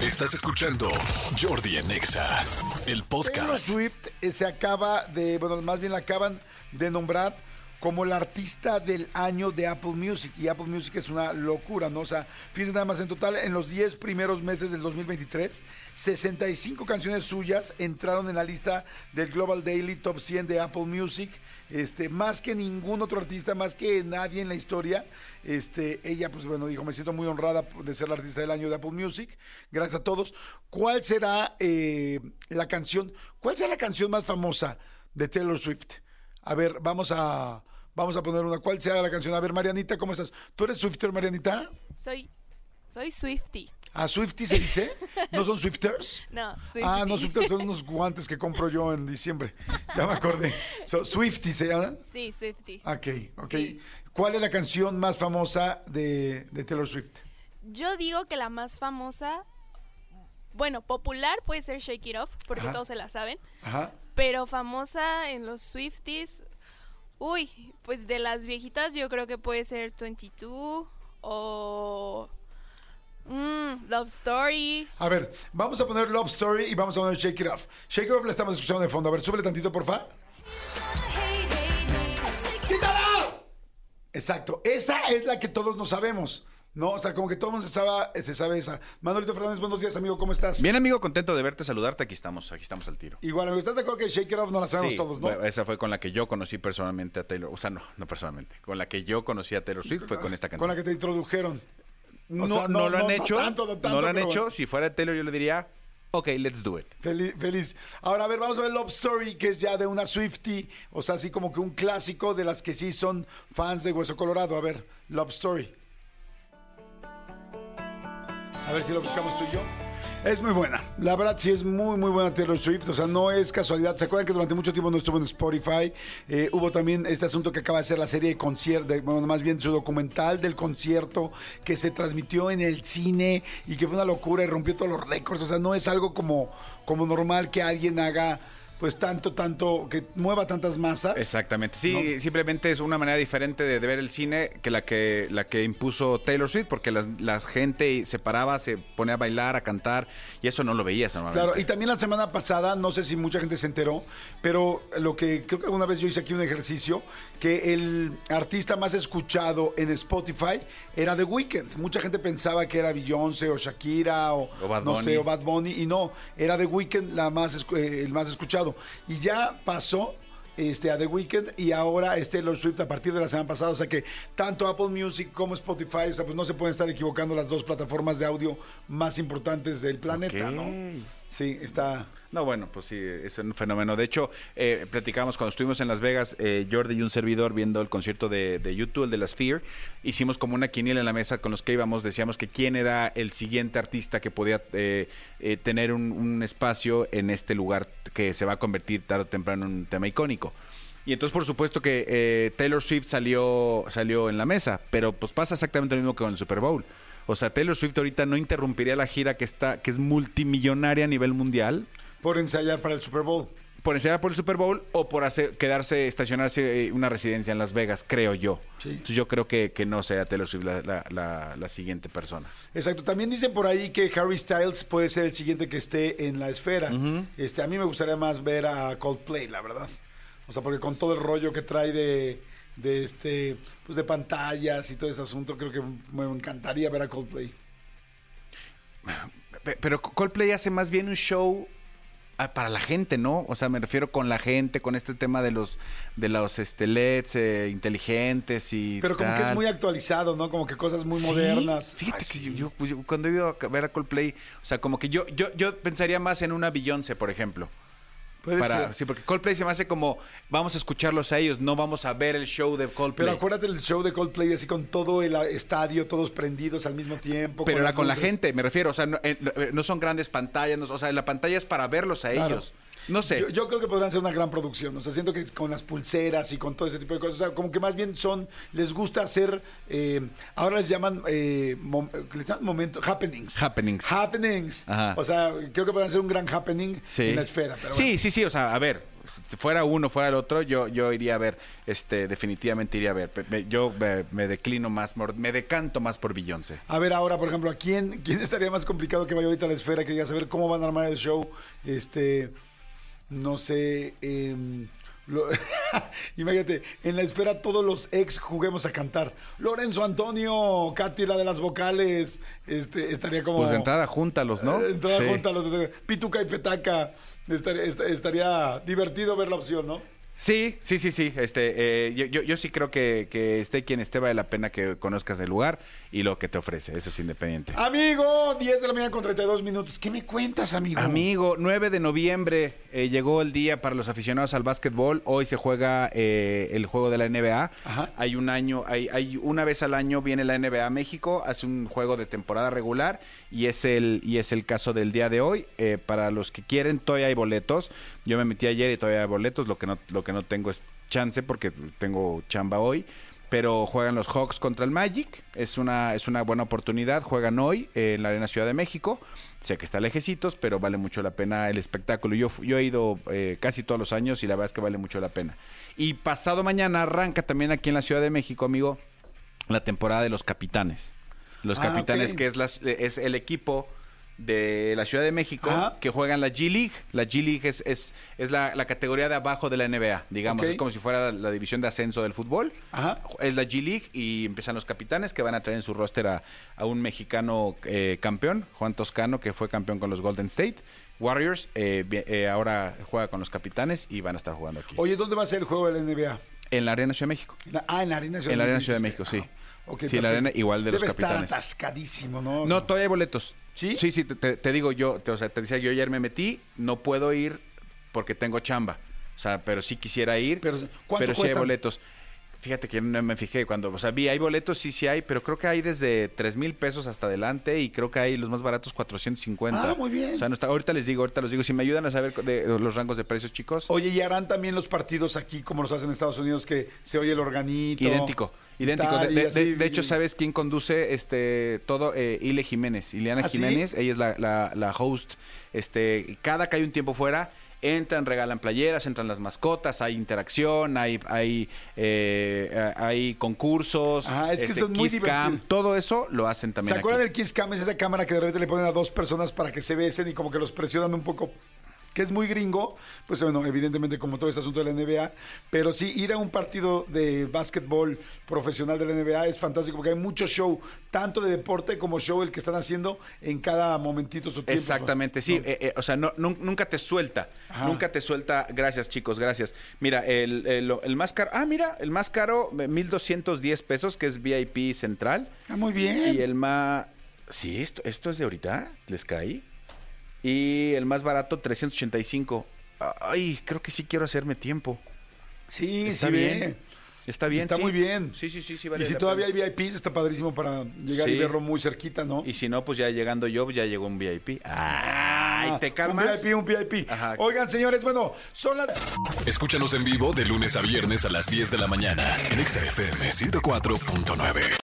Estás escuchando Jordi en Exa, el Taylor podcast. Swift eh, se acaba de, bueno, más bien la acaban de nombrar como la artista del año de Apple Music. Y Apple Music es una locura, ¿no? O sea, fíjense nada más, en total, en los 10 primeros meses del 2023, 65 canciones suyas entraron en la lista del Global Daily Top 100 de Apple Music. Este, más que ningún otro artista, más que nadie en la historia. Este, ella, pues bueno, dijo, me siento muy honrada de ser la artista del año de Apple Music. Gracias a todos. ¿Cuál será eh, la canción? ¿Cuál será la canción más famosa de Taylor Swift? A ver, vamos a, vamos a poner una. ¿Cuál será la canción? A ver, Marianita, ¿cómo estás? ¿Tú eres Swifter, Marianita? Soy, soy Swifty. ¿A Swifty se dice? ¿No son Swifters? No, Swifty. Ah, no, Swifters son unos guantes que compro yo en diciembre. Ya me acordé. So, Swifty se llama. Sí, Swifty. Ok, ok. Sí. ¿Cuál es la canción más famosa de, de Taylor Swift? Yo digo que la más famosa, bueno, popular puede ser Shake It Off, porque Ajá. todos se la saben. Ajá. Pero famosa en los Swifties, uy, pues de las viejitas yo creo que puede ser 22 o mm, Love Story. A ver, vamos a poner Love Story y vamos a poner Shake It Off. Shake It Off la estamos escuchando de fondo. A ver, súbele tantito, porfa. ¡Quítala! Exacto. Esa es la que todos nos sabemos. ¿No? O sea, como que todo el mundo se sabe, se sabe esa. Manolito Fernández, buenos días, amigo. ¿Cómo estás? Bien, amigo, contento de verte, saludarte. Aquí estamos, aquí estamos al tiro. Igual, amigo. ¿Estás de acuerdo que Shake It Off no la sabemos Sí, todos, no? esa fue con la que yo conocí personalmente a Taylor. O sea, no, no personalmente. Con la que yo conocí a Taylor Swift fue con esta canción. Con la que te introdujeron. no, o sea, no no- lo han hecho. tanto, no tanto, no lo han hecho. bueno. Si fuera Taylor, yo le diría, ok, let's do it. Feliz, feliz. Ahora, a ver, vamos a ver Love Story, que es ya de una Swifty, o sea, así como que un clásico de las que sí son fans de Hueso Colorado. A ver, Love Story. A ver si lo buscamos tú y yo. Es muy buena. La verdad sí es muy, muy buena Taylor Swift. O sea, no es casualidad. ¿Se acuerdan que durante mucho tiempo no estuvo en Spotify? Eh, hubo también este asunto que acaba de ser la serie de concierto, bueno, más bien su documental del concierto que se transmitió en el cine y que fue una locura y rompió todos los récords. O sea, no es algo como, como normal que alguien haga pues tanto, tanto, que mueva tantas masas. Exactamente. Sí, No. simplemente es una manera diferente de, de ver el cine que la que la que impuso Taylor Swift, porque la, gente se paraba, se ponía a bailar, a cantar, y eso no lo veías normalmente. Claro, y también la semana pasada, no sé si mucha gente se enteró, pero lo que creo que alguna vez yo hice aquí un ejercicio, que el artista más escuchado en Spotify era The Weeknd. Mucha gente pensaba que era Beyoncé o Shakira o, O Bad no Bunny. sé, o Bad Bunny, y no, era The Weeknd la más, eh, el más escuchado. Y ya pasó este, a The Weeknd y ahora es Taylor Swift a partir de la semana pasada. O sea que tanto Apple Music como Spotify, o sea, pues no se pueden estar equivocando las dos plataformas de audio más importantes del planeta. ¿no? Sí, está. No, bueno, pues sí, es un fenómeno. De hecho, eh, platicamos cuando estuvimos en Las Vegas, eh, Jordi y un servidor viendo el concierto de, de YouTube, el de la Sphere, hicimos como una quiniela en la mesa con los que íbamos, decíamos que quién era el siguiente artista que podía eh, eh, tener un, un espacio en este lugar que se va a convertir tarde o temprano en un tema icónico. Y entonces, por supuesto que eh, Taylor Swift salió, salió en la mesa, pero pues pasa exactamente lo mismo que con el Super Bowl. O sea, Taylor Swift ahorita no interrumpiría la gira que está, que es multimillonaria a nivel mundial, Por ensayar para el Super Bowl. por enseñar por el Super Bowl o por hacer, quedarse, estacionarse eh, una residencia en Las Vegas, creo yo. Sí. Entonces yo creo que, que no sea Taylor Swift la, la- la- la siguiente persona. Exacto. También dicen por ahí que Harry Styles puede ser el siguiente que esté en la esfera. este, a mí me gustaría más ver a Coldplay, la verdad. O sea, porque con todo el rollo que trae de, de este, pues de pantallas y todo este asunto, creo que me encantaría ver a Coldplay. Pe- Pero Coldplay hace más bien un show ah, para la gente, ¿no? O sea, me refiero con la gente, con este tema de los de los este, LEDs eh, inteligentes y Pero como que es muy actualizado, ¿no? Como que cosas muy Sí, modernas. Fíjate Ay, que sí. yo, yo- pues, yo cuando he ido a ver a Coldplay, o sea, como que yo yo yo pensaría más en una Beyoncé, por ejemplo. Puede Para, ser. sí, porque Coldplay se me hace como vamos a escucharlos a ellos, no vamos a ver el show de Coldplay. Pero acuérdate del show de Coldplay así con todo el estadio, todos prendidos al mismo tiempo. Pero la, las con la gente, me refiero, o sea, no, eh, no- no son grandes pantallas, no- o sea, la pantalla es para verlos a Claro. ellos. No sé. Yo, yo creo que podrán ser una gran producción. O sea, siento que con las pulseras y con todo ese tipo de cosas. O sea, como que más bien son, les gusta hacer, eh, ahora les llaman, eh, mom- les llaman momentos, happenings. Happenings. Happenings. Ajá. O sea, creo que podrán ser un gran happening Sí. en la esfera. Pero sí, bueno. sí, sí, o sea, a ver, fuera uno, fuera el otro, yo, yo iría a ver, este, definitivamente iría a ver. Me- yo me, me declino más, me decanto más por Beyoncé. A ver, ahora, por ejemplo, ¿a quién, quién estaría más complicado que vaya ahorita a la esfera? Que diga saber cómo van a armar el show. Este, no sé. em, lo- imagínate, en la esfera todos los ex juguemos a cantar. Lorenzo Antonio, Katy, la de las vocales. Este, estaría como. Pues de entrada, júntalos, ¿no? Eh, entrada Sí. junta los Pituca y Petaca. Estaría, est- estaría divertido ver la opción, ¿no? Sí, sí, sí, sí. Este, eh, yo, yo, yo sí creo que, que esté quien esté vale la pena que conozcas el lugar y lo que te ofrece. Eso es independiente. Amigo, 10 de la mañana con 32 minutos. ¿Qué me cuentas, amigo? Amigo, 9 de noviembre eh, llegó el día para los aficionados al básquetbol. Hoy se juega eh, el juego de la NBA. Ajá. Hay un año, hay, hay una vez al año viene la NBA a México, hace un juego de temporada regular y es el y es el caso del día de hoy. Eh, para los que quieren, todavía hay boletos. Yo me metí ayer y todavía hay boletos. Lo que no lo que no tengo es chance porque tengo chamba hoy. Pero juegan los Hawks contra el Magic. Es una, es una buena oportunidad. Juegan hoy en la Arena Ciudad de México. Sé que está lejecitos, pero vale mucho la pena el espectáculo. Yo, yo he ido eh, casi todos los años y la verdad es que vale mucho la pena. Y pasado mañana arranca también aquí en la Ciudad de México, amigo, la temporada de los capitanes. Los Ah, capitanes, que es, las- es el equipo de la Ciudad de México Ajá. que juegan la G League. La G League es, es, es la, la categoría de abajo de la NBA, digamos. Es como si fuera la división de ascenso del fútbol. Ajá. Es la G League y empiezan los capitanes que van a traer en su roster a, a un mexicano eh, campeón, Juan Toscano, que fue campeón con los Golden State Warriors. eh, eh, ahora juega con los capitanes y van a estar jugando aquí. Oye, ¿dónde va a ser el juego de la NBA? En la Arena Ciudad de México. La- ah, en la Arena Ciudad En la de Arena México. Ciudad de. México, sí. Ah, Sí, la arena igual de los Debe capitanes. estar atascadísimo, ¿no? O No, todavía hay boletos. ¿Sí? Sí, sí, te- digo yo, te, o sea, te decía, yo ayer me metí, no puedo ir porque tengo chamba. O sea, pero sí quisiera ir, Pero, pero, ¿cuánto sí hay cuestan? boletos. Fíjate que no me fijé cuando, o sea, vi, hay boletos, sí, sí hay, pero creo que hay desde 3 mil pesos hasta adelante y creo que hay los más baratos 450. Ah, muy bien. O sea, no está, ahorita les digo, ahorita los digo, si me ayudan a saber de, los rangos de precios, chicos. Oye, ¿y harán también los partidos aquí como los hacen en Estados Unidos que se oye el organito? Idéntico, idéntico. tal, De, y de- así, de- de hecho, ¿sabes quién conduce este todo? Eh, Ile Jiménez, Ileana ¿Ah, sí? Jiménez, ella es la, la- la host. Este, cada que hay un tiempo fuera, entran, regalan playeras, entran las mascotas, hay interacción, hay, hay, eh, hay concursos, Ajá, es que este, es muy Kiss Cam, divertido. todo eso lo hacen también ¿Se acuerdan aquí. del Kiss Cam? Es esa cámara que de repente le ponen a dos personas para que se besen y como que los presionan un poco que es muy gringo, pues bueno, evidentemente como todo este asunto de la NBA, pero sí, ir a un partido de básquetbol profesional de la NBA es fantástico porque hay mucho show, tanto de deporte como show el que están haciendo en cada momentito su tiempo. Exactamente, sí. ¿no? eh, eh, o sea, no, nunca te suelta. Ajá. Nunca te suelta. Gracias, chicos, gracias. Mira, el, el, el más caro. Ah, mira, el más caro, eh, 1210 pesos, que es VIP central. Ah, muy bien. Y el más. Sí, esto, esto es de ahorita. Les caí. Y el más barato, 385. Ay, creo que sí quiero hacerme tiempo. Sí, Está sí, bien. ve. Está bien. Está sí. muy bien. Sí, sí, sí, sí. vale y si todavía pena. hay VIPs, está padrísimo para llegar y Sí. verlo muy cerquita, ¿no? Y si no, pues ya llegando yo, ya llegó un VIP. Ay, ¿te calmas? Un VIP, un VIP. Ajá. Oigan, señores, bueno, son las Escúchanos en vivo de lunes a viernes a las 10 de la mañana en Exa FM 104.9.